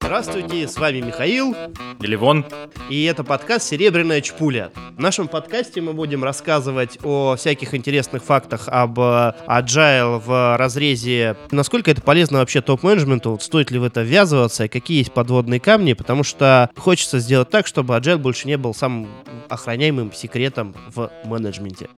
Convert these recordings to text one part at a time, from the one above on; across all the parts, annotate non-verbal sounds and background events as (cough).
Здравствуйте, с вами Михаил. Ливон. И это подкаст «Серебряная чпуля». В нашем подкасте мы будем рассказывать о всяких интересных фактах об э, agile в разрезе, насколько это полезно вообще топ-менеджменту, вот стоит ли в это ввязываться, какие есть подводные камни, потому что хочется сделать так, чтобы agile больше не был самым охраняемым секретом в менеджменте.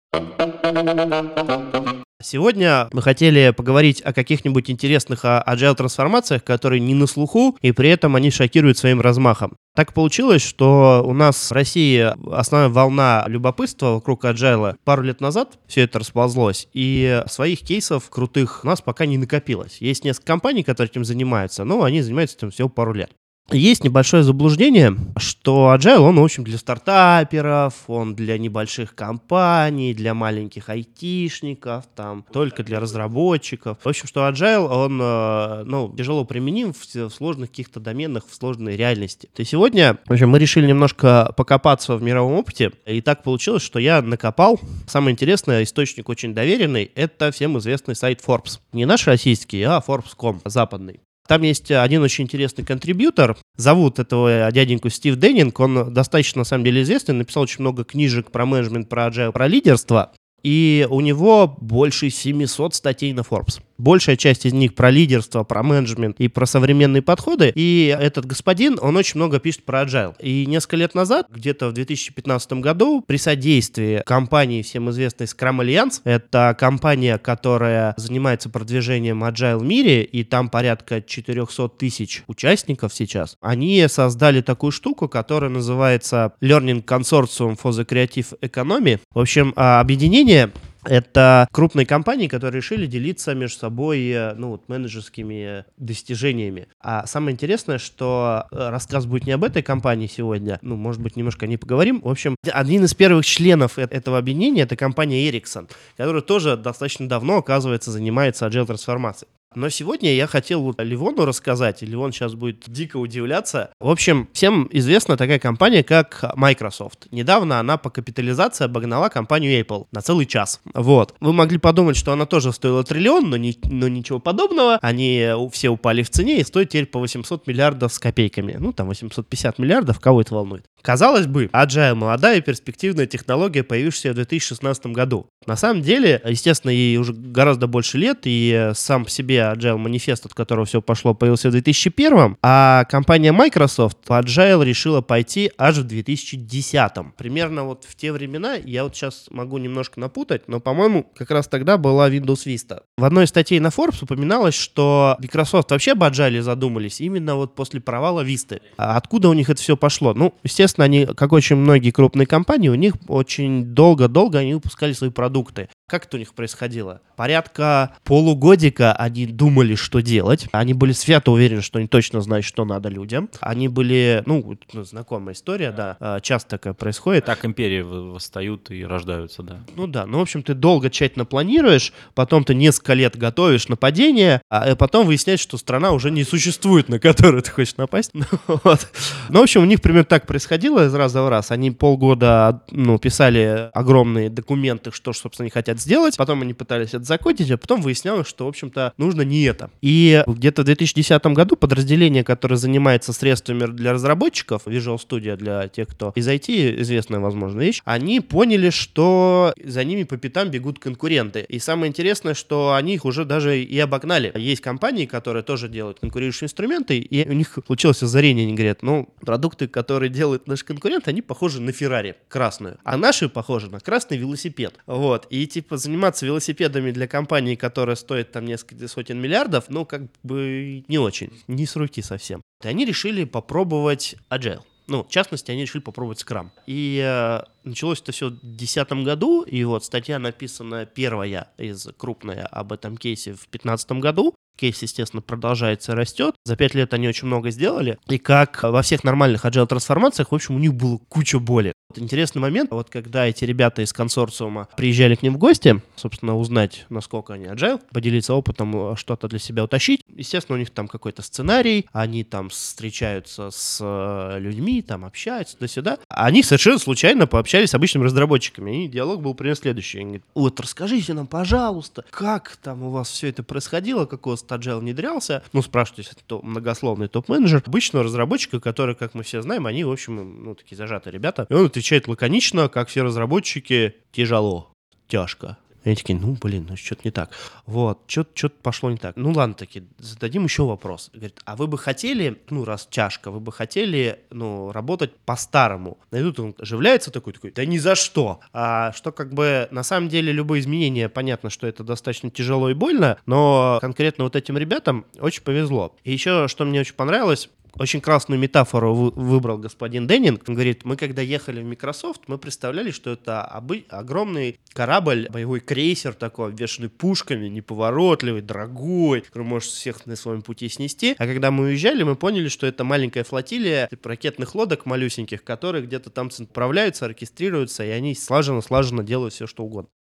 Сегодня мы хотели поговорить о каких-нибудь интересных agile трансформациях, которые не на слуху, и при этом они шокируют своим размахом. Так получилось, что у нас в России основная волна любопытства вокруг agile пару лет назад все это расползлось, и своих кейсов крутых у нас пока не накопилось. Есть несколько компаний, которые этим занимаются, но они занимаются этим всего пару лет. Есть небольшое заблуждение, что Agile, он, в общем, для стартаперов, он для небольших компаний, для маленьких айтишников, там, только для разработчиков. В общем, что Agile, он, э, ну, тяжело применим в сложных каких-то доменах, в сложной реальности. То есть сегодня, в общем, мы решили немножко покопаться в мировом опыте, и так получилось, что я накопал. Самое интересное, источник очень доверенный, это всем известный сайт Forbes. Не наш российский, а Forbes.com, западный. Там есть один очень интересный контрибьютор. Зовут этого дяденьку Стив Деннинг. Он достаточно, на самом деле, известный. Написал очень много книжек про менеджмент, про agile, про лидерство. И у него больше 700 статей на Forbes. Большая часть из них про лидерство, про менеджмент и про современные подходы. И этот господин, он очень много пишет про agile. И несколько лет назад, где-то в 2015 году, при содействии компании всем известной Scrum Alliance, это компания, которая занимается продвижением agile в мире, и там порядка 400 тысяч участников сейчас, они создали такую штуку, которая называется Learning Consortium for the Creative Economy. В общем, а, объединение это крупные компании, которые решили делиться между собой э, ну, вот, менеджерскими достижениями. А самое интересное, что э, рассказ будет не об этой компании сегодня, ну, может быть, немножко о ней поговорим. В общем, один из первых членов э, этого объединения — это компания Ericsson, которая тоже достаточно давно, оказывается, занимается agile трансформацией. Но сегодня я хотел вот Ливону рассказать, и Ливон сейчас будет дико удивляться. В общем, всем известна такая компания, как Microsoft. Недавно она по капитализации обогнала компанию Apple на целый час. Вот. Вы могли подумать, что она тоже стоила триллион, но, не, но ничего подобного. Они все упали в цене и стоят теперь по 800 миллиардов с копейками. Ну, там 850 миллиардов, кого это волнует. Казалось бы, Agile молодая и перспективная технология, появившаяся в 2016 году. На самом деле, естественно, ей уже гораздо больше лет, и сам по себе Agile манифест, от которого все пошло, появился в 2001, а компания Microsoft по Agile решила пойти аж в 2010. Примерно вот в те времена, я вот сейчас могу немножко напутать, но, по-моему, как раз тогда была Windows Vista. В одной из статей на Forbes упоминалось, что Microsoft вообще об Agile задумались именно вот после провала Vista. А откуда у них это все пошло? Ну, естественно, они, как очень многие крупные компании, у них очень долго-долго они выпускали свои продукты. Как это у них происходило? Порядка полугодика они думали, что делать. Они были свято уверены, что они точно знают, что надо людям. Они были, ну, знакомая история, да, а, часто такое происходит. Так империи восстают и рождаются, да. Ну да, ну, в общем, ты долго тщательно планируешь, потом ты несколько лет готовишь нападение, а потом выясняешь, что страна уже не существует, на которую ты хочешь напасть. (laughs) Ну, вот. ну в общем, у них примерно так происходило из раза в раз. Они полгода, ну, писали огромные документы, что, собственно, они хотят хотят сделать, потом они пытались это закодить, а потом выяснялось, что, в общем-то, нужно не это. И где-то в 2010 году подразделение, которое занимается средствами для разработчиков, Visual Studio для тех, кто из IT, известная, возможно, вещь, они поняли, что за ними по пятам бегут конкуренты. И самое интересное, что они их уже даже и обогнали. Есть компании, которые тоже делают конкурирующие инструменты, и у них случилось озарение, они говорят, ну, продукты, которые делают наши конкуренты, они похожи на Феррари красную, а наши похожи на красный велосипед. Вот. И типа типа, заниматься велосипедами для компании, которая стоит там несколько сотен миллиардов, ну, как бы не очень, не с руки совсем. И они решили попробовать Agile. Ну, в частности, они решили попробовать Scrum. И э, началось это все в 2010 году, и вот статья написана первая из крупная об этом кейсе в 2015 году. Кейс, естественно, продолжается, растет. За пять лет они очень много сделали. И как во всех нормальных agile трансформациях, в общем, у них было куча боли. Интересный момент, вот когда эти ребята из консорциума приезжали к ним в гости, собственно, узнать, насколько они agile, поделиться опытом, что-то для себя утащить. Естественно, у них там какой-то сценарий, они там встречаются с э, людьми, там общаются туда-сюда. Они совершенно случайно пообщались с обычными разработчиками, и диалог был примерно следующий. Они говорят, вот расскажите нам, пожалуйста, как там у вас все это происходило, как у вас agile внедрялся. Ну, спрашивайте, это многословный топ-менеджер. Обычного разработчика, который, как мы все знаем, они, в общем, ну, такие зажатые ребята. И он отвечает лаконично, как все разработчики, тяжело, тяжко. Они такие, ну, блин, ну что-то не так. Вот, что-то пошло не так. Ну, ладно, таки, зададим еще вопрос. Говорит, а вы бы хотели, ну, раз тяжко, вы бы хотели, ну, работать по-старому? И тут он оживляется такой, такой, да ни за что. А что как бы, на самом деле, любые изменения, понятно, что это достаточно тяжело и больно, но конкретно вот этим ребятам очень повезло. И еще, что мне очень понравилось, очень красную метафору выбрал господин Деннинг. Он говорит, мы когда ехали в Microsoft, мы представляли, что это обы- огромный корабль, боевой крейсер такой, обвешанный пушками, неповоротливый, дорогой, который может всех на своем пути снести. А когда мы уезжали, мы поняли, что это маленькая флотилия типа ракетных лодок малюсеньких, которые где-то там отправляются, оркестрируются, и они слаженно-слаженно делают все, что угодно.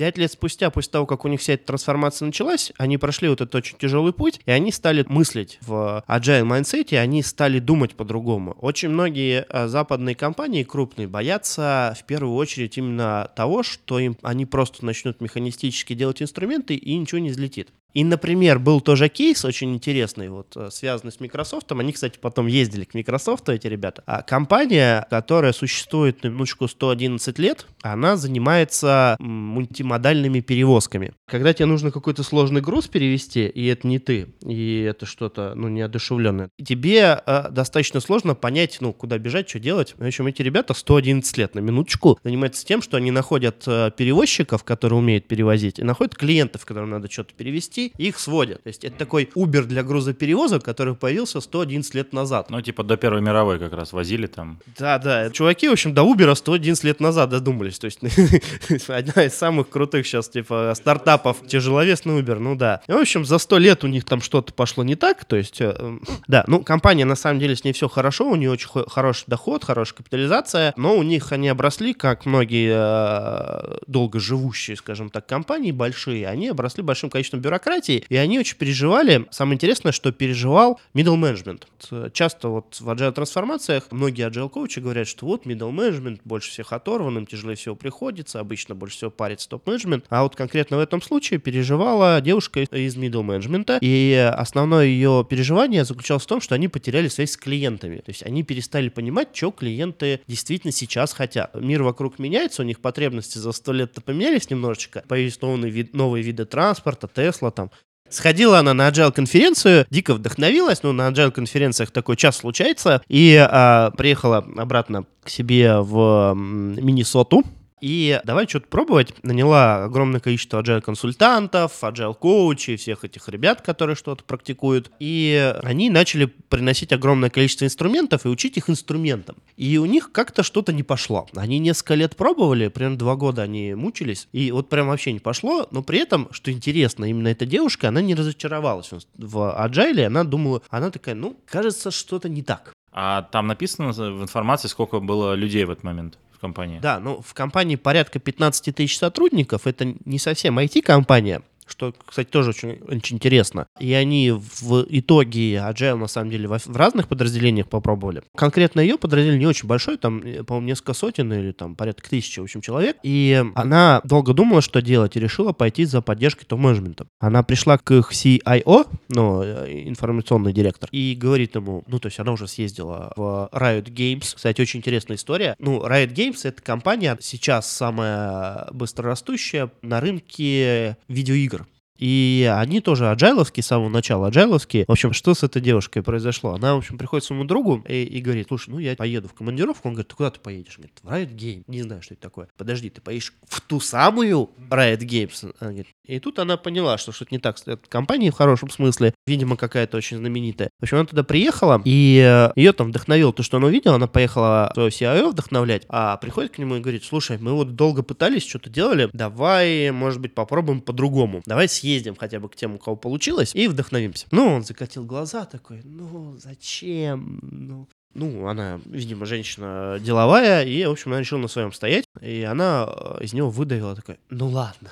Пять лет спустя, после того, как у них вся эта трансформация началась, они прошли вот этот очень тяжелый путь, и они стали мыслить в agile mindset, они стали думать по-другому. Очень многие э, западные компании крупные боятся в первую очередь именно того, что им они просто начнут механистически делать инструменты и ничего не взлетит. И, например, был тоже кейс очень интересный, вот, э, связанный с Microsoft. Они, кстати, потом ездили к Microsoft, эти ребята. А компания, которая существует на минуточку 111 лет, она занимается мультимодальными перевозками. Когда тебе нужно какой-то сложный груз перевести, и это не ты, и это что-то, ну, неодушевленное, тебе э, достаточно сложно понять, ну, куда бежать, что делать. В общем, эти ребята 111 лет, на минуточку, занимаются тем, что они находят э, перевозчиков, которые умеют перевозить, и находят клиентов, которым надо что-то перевести, такси, их сводят. То есть это такой Uber для грузоперевозок, который появился 111 лет назад. Ну, типа до Первой мировой как раз возили там. Да, да. Чуваки, в общем, до Uber 111 лет назад додумались. То есть (laughs) одна из самых крутых сейчас, типа, стартапов тяжеловесный Uber, ну да. В общем, за 100 лет у них там что-то пошло не так. То есть, э, да, ну, компания, на самом деле, с ней все хорошо, у нее очень хороший доход, хорошая капитализация, но у них они обросли, как многие э, долго живущие, скажем так, компании большие, они обросли большим количеством бюрократии, бюрократии, и они очень переживали. Самое интересное, что переживал middle management. Часто вот в agile трансформациях многие agile коучи говорят, что вот middle management больше всех оторван, им тяжелее всего приходится, обычно больше всего парится топ-менеджмент. А вот конкретно в этом случае переживала девушка из middle management, и основное ее переживание заключалось в том, что они потеряли связь с клиентами. То есть они перестали понимать, что клиенты действительно сейчас хотят. Мир вокруг меняется, у них потребности за сто лет поменялись немножечко, появились новые, вид, новые виды транспорта, Тесла, там. Сходила она на agile конференцию, дико вдохновилась, ну, на agile конференциях такой час случается, и а, приехала обратно к себе в Миннесоту, и давай что-то пробовать. Наняла огромное количество agile консультантов, agile коучей, всех этих ребят, которые что-то практикуют. И они начали приносить огромное количество инструментов и учить их инструментам. И у них как-то что-то не пошло. Они несколько лет пробовали, примерно два года они мучились, и вот прям вообще не пошло. Но при этом, что интересно, именно эта девушка, она не разочаровалась в agile, она думала, она такая, ну, кажется, что-то не так. А там написано в информации, сколько было людей в этот момент? Компании? Да, ну в компании порядка 15 тысяч сотрудников. Это не совсем IT-компания что, кстати, тоже очень, очень интересно. И они в итоге Agile, на самом деле, в, в разных подразделениях попробовали. Конкретно ее подразделение не очень большое, там, э, по-моему, несколько сотен или там порядка тысячи, в общем, человек. И она долго думала, что делать, и решила пойти за поддержкой топ-менеджмента. Она пришла к их CIO, ну, э, информационный директор, и говорит ему, ну, то есть она уже съездила в Riot Games. Кстати, очень интересная история. Ну, Riot Games — это компания сейчас самая быстрорастущая на рынке видеоигр. И они тоже аджайловские с самого начала, аджайловские. В общем, что с этой девушкой произошло? Она, в общем, приходит своему другу и, и говорит, слушай, ну я поеду в командировку. Он говорит, ты куда ты поедешь? Он говорит, в Riot Games. Не знаю, что это такое. Подожди, ты поедешь в ту самую Riot Games? Она говорит, и тут она поняла, что что-то не так с этой компанией в хорошем смысле. Видимо, какая-то очень знаменитая. В общем, она туда приехала, и э, ее там вдохновило то, что она увидела. Она поехала своего CIO вдохновлять, а приходит к нему и говорит, слушай, мы вот долго пытались, что-то делали, давай, может быть, попробуем по-другому. Давай съездим съездим хотя бы к тем, у кого получилось, и вдохновимся. Ну, он закатил глаза такой, ну, зачем? Ну, ну, она, видимо, женщина деловая, и, в общем, она решила на своем стоять, и она э, из него выдавила такая, ну ладно,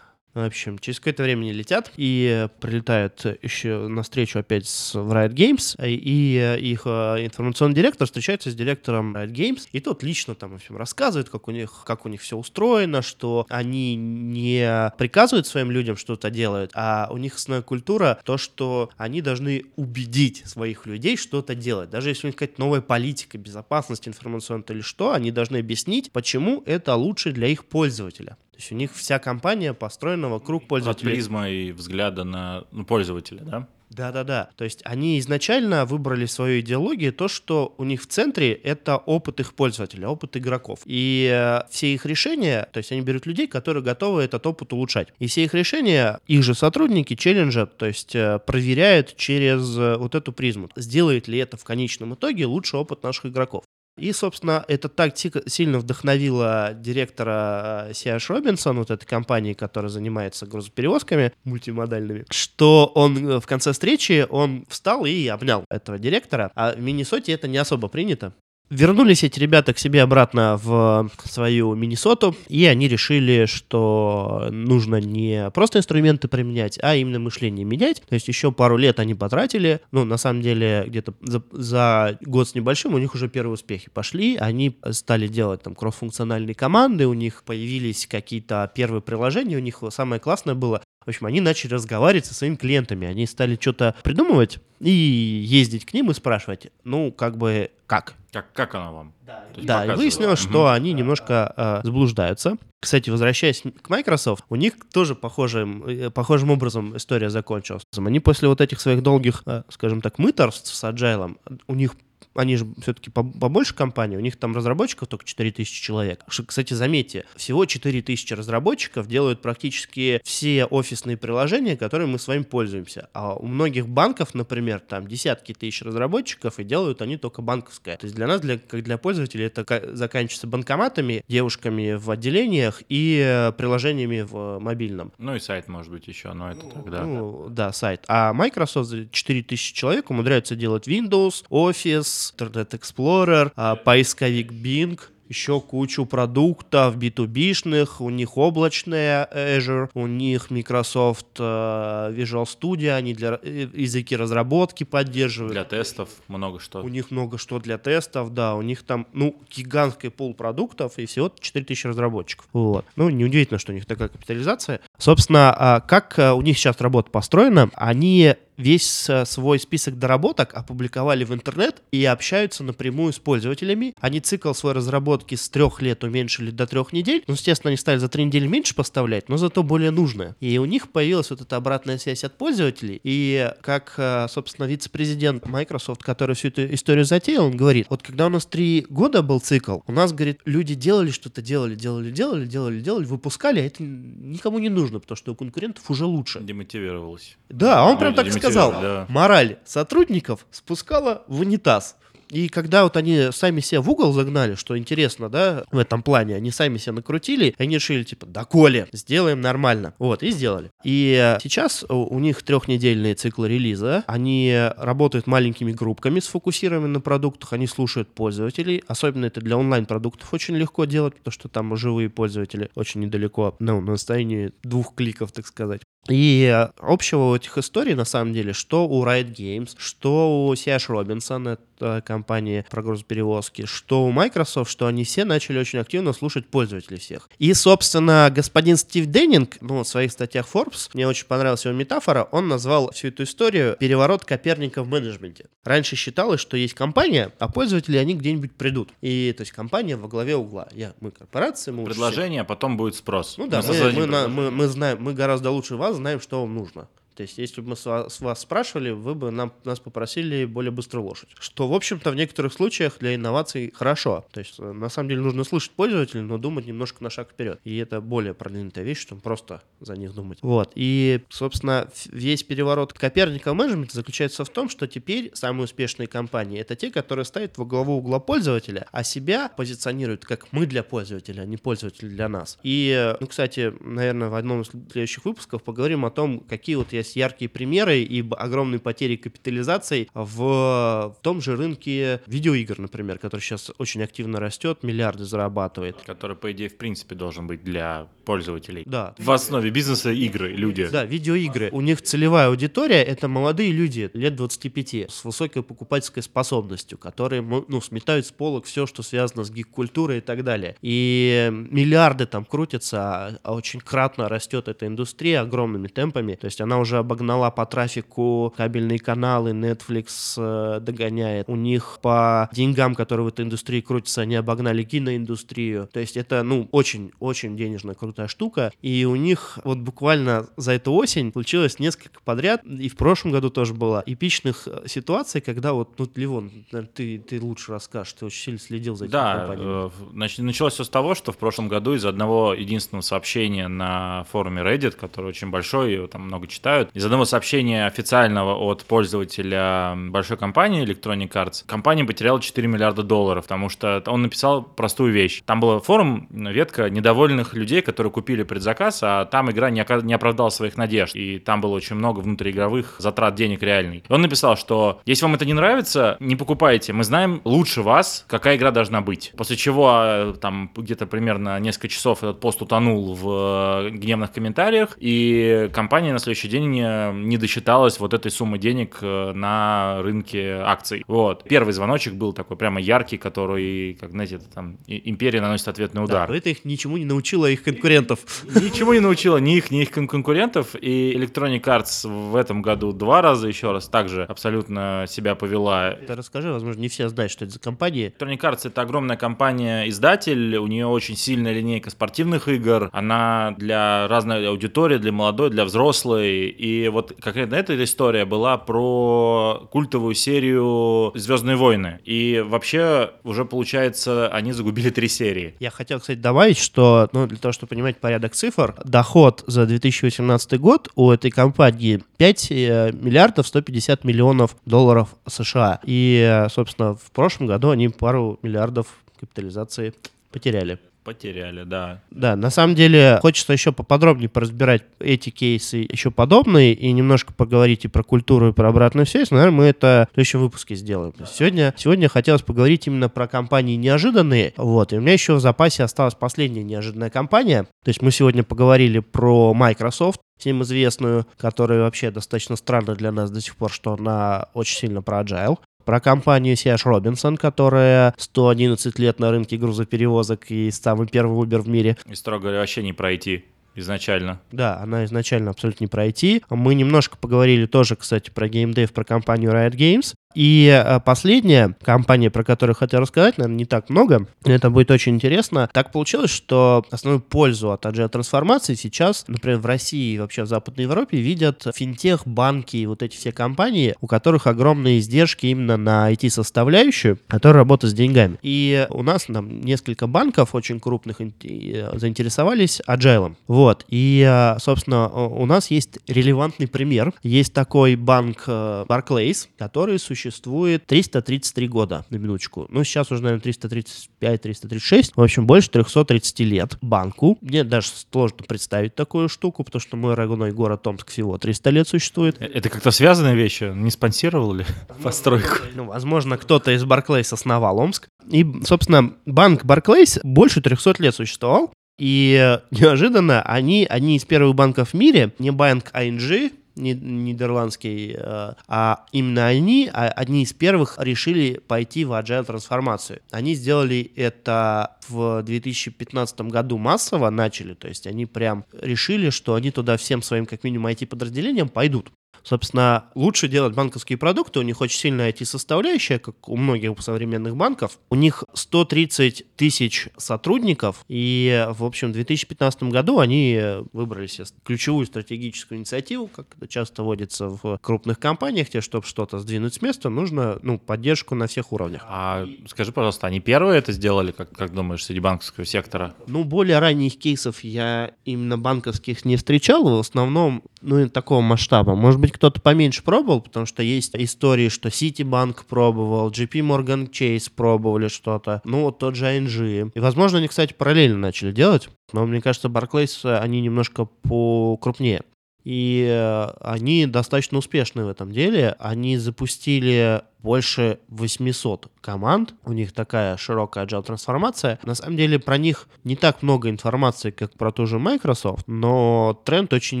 в общем, через какое-то время они летят и прилетают еще на встречу опять с Riot Games, и их э, информационный директор встречается с директором Riot Games, и тот лично там, в общем, рассказывает, как у них, как у них все устроено, что они не приказывают своим людям что-то делать, а у них основная культура то, что они должны убедить своих людей что-то делать. Даже если у них какая-то новая политика безопасности информационной или что, они должны объяснить, почему это лучше для их пользователя. То есть у них вся компания построена вокруг пользователя. От призма и взгляда на ну, пользователя, да? Да-да-да. То есть они изначально выбрали свою идеологию, то, что у них в центре это опыт их пользователя, опыт игроков. И э, все их решения, то есть они берут людей, которые готовы этот опыт улучшать. И все их решения, их же сотрудники челленджат, то есть э, проверяют через э, вот эту призму. Сделает ли это в конечном итоге лучший опыт наших игроков. И, собственно, это так сильно вдохновило директора Сиаш Робинсон, вот этой компании, которая занимается грузоперевозками мультимодальными, что он э, в конце встречи, он встал и обнял этого директора. А в Миннесоте это не особо принято. Вернулись эти ребята к себе обратно в свою Миннесоту, и они решили, что нужно не просто инструменты применять, а именно мышление менять. То есть еще пару лет они потратили. Ну, на самом деле, где-то за, за год с небольшим у них уже первые успехи пошли. Они стали делать там кроссфункциональные команды, у них появились какие-то первые приложения, у них самое классное было в общем, они начали разговаривать со своими клиентами, они стали что-то придумывать и ездить к ним и спрашивать, ну, как бы, как? Как, как оно вам? Да, да и выяснилось, что угу. они немножко э, заблуждаются. Кстати, возвращаясь к Microsoft, у них тоже похожим, э, похожим образом история закончилась. Они после вот этих своих долгих, э, скажем так, мыторств с Agile, у них они же все-таки побольше компании, у них там разработчиков только 4000 человек. Кстати, заметьте, всего 4000 разработчиков делают практически все офисные приложения, которые мы с вами пользуемся. А у многих банков, например, там десятки тысяч разработчиков, и делают они только банковское. То есть для нас, для, как для пользователей, это заканчивается банкоматами, девушками в отделениях и э, приложениями в мобильном. Ну и сайт, может быть, еще, но это тогда... Ну, да, сайт. А Microsoft 4000 человек умудряются делать Windows, Office, Internet Explorer, а, поисковик Bing, еще кучу продуктов B2B-шных, у них облачная Azure, у них Microsoft uh, Visual Studio, они для э, языки разработки поддерживают. Для тестов много что. У них много что для тестов, да, у них там, ну, гигантский пул продуктов и всего 4000 разработчиков. Вот. Ну, неудивительно, что у них такая капитализация. Собственно, а, как э, у них сейчас работа построена, они весь свой список доработок опубликовали в интернет и общаются напрямую с пользователями. Они цикл своей разработки с трех лет уменьшили до трех недель. Ну, естественно, они стали за три недели меньше поставлять, но зато более нужное. И у них появилась вот эта обратная связь от пользователей. И как, э, собственно, вице-президент Microsoft, который всю эту историю затеял, он говорит, вот когда у нас три года был цикл, у нас, говорит, люди делали что-то, делали, делали, делали, делали, делали, выпускали, а это никому не нужно, потому что у конкурентов уже лучше. Демотивировалось. Да, он прям так сказал сказал, да. мораль сотрудников спускала в унитаз. И когда вот они сами себя в угол загнали, что интересно, да, в этом плане, они сами себя накрутили, они решили, типа, да коли, сделаем нормально. Вот, и сделали. И сейчас у них трехнедельные циклы релиза, они работают маленькими группками, сфокусированными на продуктах, они слушают пользователей, особенно это для онлайн-продуктов очень легко делать, потому что там живые пользователи очень недалеко, ну, на расстоянии двух кликов, так сказать. И общего у этих историй, на самом деле, что у Riot Games, что у CH Robinson, это компания про грузоперевозки, что у Microsoft, что они все начали очень активно слушать пользователей всех. И, собственно, господин Стив Деннинг, ну, в своих статьях Forbes, мне очень понравилась его метафора, он назвал всю эту историю «переворот Коперника в менеджменте». Раньше считалось, что есть компания, а пользователи, они где-нибудь придут. И, то есть, компания во главе угла. Я, мы корпорация, мы Предложение, а потом будет спрос. Ну да, мы, мы, мы, мы, мы знаем, мы гораздо лучше вас знаем, что вам нужно. То есть, если бы мы с вас спрашивали, вы бы нам, нас попросили более быструю лошадь. Что, в общем-то, в некоторых случаях для инноваций хорошо. То есть, э, на самом деле, нужно слышать пользователя, но думать немножко на шаг вперед. И это более продвинутая вещь, чем просто за них думать. Вот. И, собственно, весь переворот Коперника менеджмента заключается в том, что теперь самые успешные компании — это те, которые ставят во главу угла пользователя, а себя позиционируют как мы для пользователя, а не пользователь для нас. И, ну, кстати, наверное, в одном из следующих выпусков поговорим о том, какие вот я есть яркие примеры и огромные потери капитализации в, в том же рынке видеоигр, например, который сейчас очень активно растет, миллиарды зарабатывает. Который, по идее, в принципе, должен быть для пользователей. Да. В основе бизнеса игры, люди. Да, видеоигры. У них целевая аудитория — это молодые люди лет 25 с высокой покупательской способностью, которые ну, сметают с полок все, что связано с гик-культурой и так далее. И миллиарды там крутятся, а, а очень кратно растет эта индустрия огромными темпами. То есть она уже обогнала по трафику кабельные каналы, Netflix э, догоняет. У них по деньгам, которые в этой индустрии крутятся, они обогнали киноиндустрию. То есть это, ну, очень-очень денежная крутая штука. И у них вот буквально за эту осень случилось несколько подряд, и в прошлом году тоже было, эпичных э, ситуаций, когда вот, ну, Ливон, ты, ты лучше расскажешь, ты очень сильно следил за этим да, компаниями. Да, началось все с того, что в прошлом году из одного единственного сообщения на форуме Reddit, который очень большой, его там много читают, из одного сообщения официального от пользователя большой компании Electronic Arts, компания потеряла 4 миллиарда долларов, потому что он написал простую вещь. Там был форум, ветка недовольных людей, которые купили предзаказ, а там игра не, оправдала своих надежд. И там было очень много внутриигровых затрат денег реальный. Он написал, что если вам это не нравится, не покупайте. Мы знаем лучше вас, какая игра должна быть. После чего а, там где-то примерно несколько часов этот пост утонул в э, гневных комментариях, и компания на следующий день не, не досчиталась вот этой суммы денег э, на рынке акций. Вот. Первый звоночек был такой прямо яркий, который, как знаете, там империя наносит ответный удар. Да, это их ничему не научило их конкурентов. Ничему не научило ни их, ни их конкурентов, и Electronic Arts в этом году два раза еще раз также абсолютно себя повела. Ты расскажи, возможно, не все знают, что это за компания. Electronic Arts — это огромная компания-издатель, у нее очень сильная линейка спортивных игр, она для разной аудитории, для молодой, для взрослой, и вот конкретно эта история была про культовую серию «Звездные войны», и вообще уже, получается, они загубили три серии. Я хотел, кстати, добавить, что, ну, для того, чтобы понимать порядок цифр, доход за 2018 год у этой компании 5 э, миллиардов 150 миллионов долларов США. И, э, собственно, в прошлом году они пару миллиардов капитализации потеряли. Потеряли, да. Да, на самом деле хочется еще поподробнее поразбирать эти кейсы еще подобные и немножко поговорить и про культуру, и про обратную связь. Наверное, мы это в следующем выпуске сделаем. Сегодня, сегодня хотелось поговорить именно про компании неожиданные. Вот, и у меня еще в запасе осталась последняя неожиданная компания. То есть мы сегодня поговорили про Microsoft, всем известную, которая вообще достаточно странно для нас до сих пор, что она очень сильно про agile про компанию CH Robinson, которая 111 лет на рынке грузоперевозок и самый первый Uber в мире. И, строго говоря, вообще не пройти изначально. Да, она изначально абсолютно не пройти. Мы немножко поговорили тоже, кстати, про геймдев, про компанию Riot Games. И э, последняя компания, про которую хотел рассказать, наверное, не так много, это будет очень интересно. Так получилось, что основную пользу от agile трансформации сейчас, например, в России и вообще в Западной Европе видят финтех, банки и вот эти все компании, у которых огромные издержки именно на IT-составляющую, которая работает с деньгами. И у нас там несколько банков очень крупных э, заинтересовались agile. Вот. И, э, собственно, у нас есть релевантный пример. Есть такой банк Barclays, который существует существует 333 года, на минуточку. Ну, сейчас уже, наверное, 335-336. В общем, больше 330 лет банку. Мне даже сложно представить такую штуку, потому что мой родной город Томск всего 300 лет существует. Э, это как-то связанные вещи? Не спонсировал ли (laughs) постройку? Ну, возможно, кто-то из Барклейс основал Омск. И, собственно, банк Барклейс больше 300 лет существовал. И неожиданно они одни из первых банков в мире, не банк ING, нидерландский, э, а именно они, а, одни из первых решили пойти в agile трансформацию. Они сделали это в 2015 году массово начали, то есть они прям решили, что они туда всем своим как минимум IT-подразделениям пойдут. Собственно, лучше делать банковские продукты, у них очень сильная IT-составляющая, как у многих современных банков. У них 130 тысяч сотрудников, и, в общем, в 2015 году они выбрали себе ключевую стратегическую инициативу, как это часто водится в крупных компаниях, те, чтобы что-то сдвинуть с места, нужно ну, поддержку на всех уровнях. А скажи, пожалуйста, они первые это сделали, как, как думаешь, среди банковского сектора? Ну, более ранних кейсов я именно банковских не встречал, в основном, ну, такого масштаба. Может быть, быть, кто-то поменьше пробовал, потому что есть истории, что Citibank пробовал, JP Morgan Chase пробовали что-то, ну, вот тот же ING. И, возможно, они, кстати, параллельно начали делать, но мне кажется, Barclays, они немножко покрупнее. И э, они достаточно успешны в этом деле. Они запустили больше 800 команд. У них такая широкая agile трансформация. На самом деле про них не так много информации, как про ту же Microsoft, но тренд очень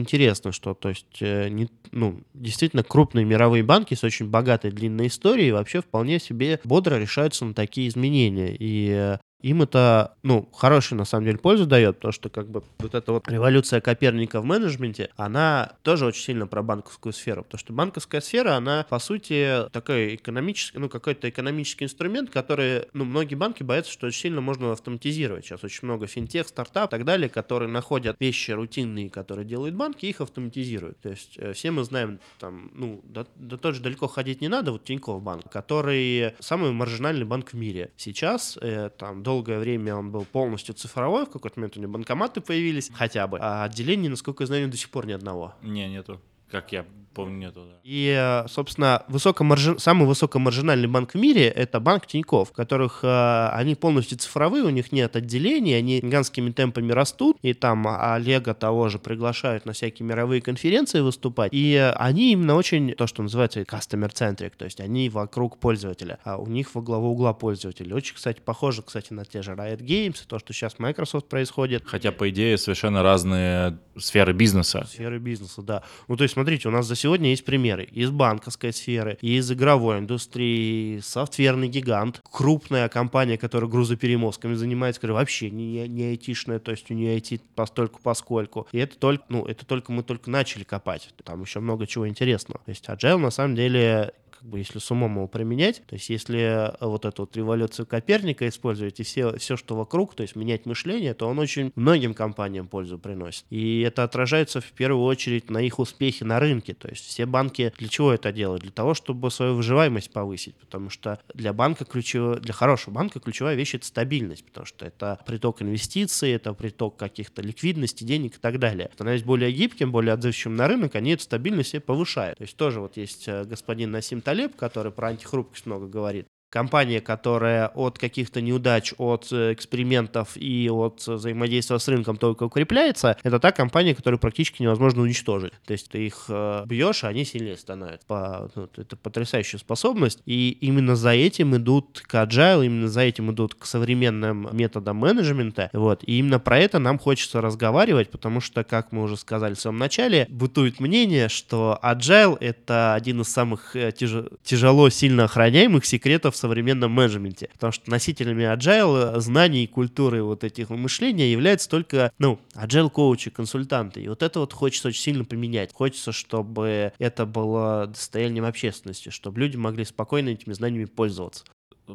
интересный, что то есть э, не, ну, действительно крупные мировые банки с очень богатой длинной историей вообще вполне себе бодро решаются на такие изменения. И э, им это, ну, хорошую, на самом деле, пользу дает, потому что, как бы, вот эта вот революция Коперника в менеджменте, она тоже очень сильно про банковскую сферу, потому что банковская сфера, она, по сути, такой экономический, ну, какой-то экономический инструмент, который, ну, многие банки боятся, что очень сильно можно автоматизировать. Сейчас очень много финтех, стартап и так далее, которые находят вещи рутинные, которые делают банки, их автоматизируют. То есть э, все мы знаем, там, ну, да, да тоже далеко ходить не надо, вот Тинькофф банк, который самый маржинальный банк в мире. Сейчас, э, там, долгое время он был полностью цифровой, в какой-то момент у него банкоматы появились хотя бы, а отделений, насколько я знаю, до сих пор ни одного. Не, нету. Как я помню, нету, да. И, э, собственно, высокомаржи... самый высокомаржинальный банк в мире — это банк Тиньков, которых э, они полностью цифровые, у них нет отделений, они гигантскими темпами растут, и там Олега того же приглашают на всякие мировые конференции выступать, и они именно очень, то, что называется customer-centric, то есть они вокруг пользователя, а у них во главу угла пользователя. Очень, кстати, похоже, кстати, на те же Riot Games, то, что сейчас Microsoft происходит. Хотя, по идее, совершенно разные сферы бизнеса. Сферы бизнеса, да. Ну, то есть, смотрите, у нас за сегодня есть примеры из банковской сферы, из игровой индустрии, софтверный гигант, крупная компания, которая грузоперемозками занимается, которая вообще не, не айтишная, то есть у нее IT постольку поскольку. И это только, ну, это только мы только начали копать. Там еще много чего интересного. То есть Agile на самом деле как бы если с умом его применять, то есть если вот эту вот революцию Коперника использовать и все, все, что вокруг, то есть менять мышление, то он очень многим компаниям пользу приносит. И это отражается в первую очередь на их успехе на рынке. То есть все банки для чего это делают? Для того, чтобы свою выживаемость повысить, потому что для банка ключевая, для хорошего банка ключевая вещь это стабильность, потому что это приток инвестиций, это приток каких-то ликвидности, денег и так далее. Становясь более гибким, более отзывчивым на рынок, они эту стабильность себе повышают. То есть тоже вот есть э, господин Насим Талеб, который про антихрупкость много говорит компания, которая от каких-то неудач, от э, экспериментов и от взаимодействия с рынком только укрепляется, это та компания, которую практически невозможно уничтожить. То есть ты их э, бьешь, а они сильнее становятся. Ну, это потрясающая способность. И именно за этим идут к agile, именно за этим идут к современным методам менеджмента. Вот. И именно про это нам хочется разговаривать, потому что, как мы уже сказали в самом начале, бытует мнение, что agile — это один из самых э, тяж... тяжело сильно охраняемых секретов современном менеджменте. Потому что носителями agile, знаний, культуры вот этих мышления являются только, ну, agile коучи, консультанты. И вот это вот хочется очень сильно поменять. Хочется, чтобы это было достоянием общественности, чтобы люди могли спокойно этими знаниями пользоваться.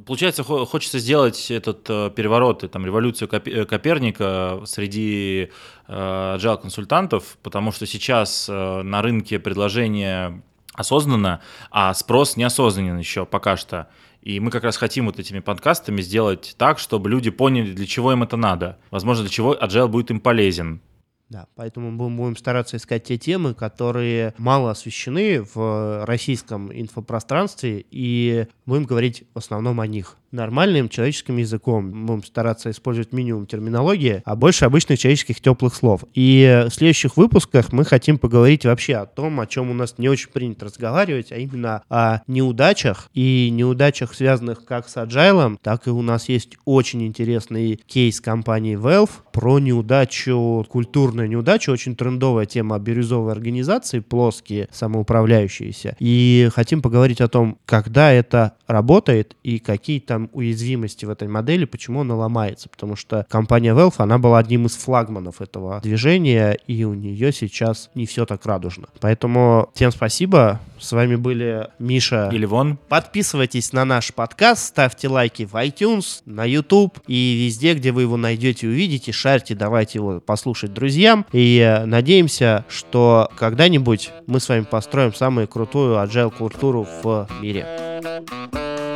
Получается, хочется сделать этот э, переворот, там, революцию э, Коперника среди э, agile консультантов, потому что сейчас на рынке предложение осознанно, а спрос неосознанен еще пока что. И мы как раз хотим вот этими подкастами сделать так, чтобы люди поняли, для чего им это надо. Возможно, для чего agile будет им полезен. Да, поэтому мы будем стараться искать те темы, которые мало освещены в российском инфопространстве, и будем говорить в основном о них нормальным человеческим языком. Будем стараться использовать минимум терминологии, а больше обычных человеческих теплых слов. И в следующих выпусках мы хотим поговорить вообще о том, о чем у нас не очень принято разговаривать, а именно о неудачах и неудачах, связанных как с agile, так и у нас есть очень интересный кейс компании Valve про неудачу, культурную неудачу, очень трендовая тема бирюзовой организации, плоские, самоуправляющиеся. И хотим поговорить о том, когда это работает и какие там там уязвимости в этой модели, почему она ломается. Потому что компания Valve, она была одним из флагманов этого движения, и у нее сейчас не все так радужно. Поэтому всем спасибо. С вами были Миша и Ливон. Подписывайтесь на наш подкаст, ставьте лайки в iTunes, на YouTube и везде, где вы его найдете, увидите, шарьте, давайте его послушать друзьям. И э, надеемся, что когда-нибудь мы с вами построим самую крутую agile культуру в мире.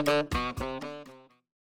Thank you.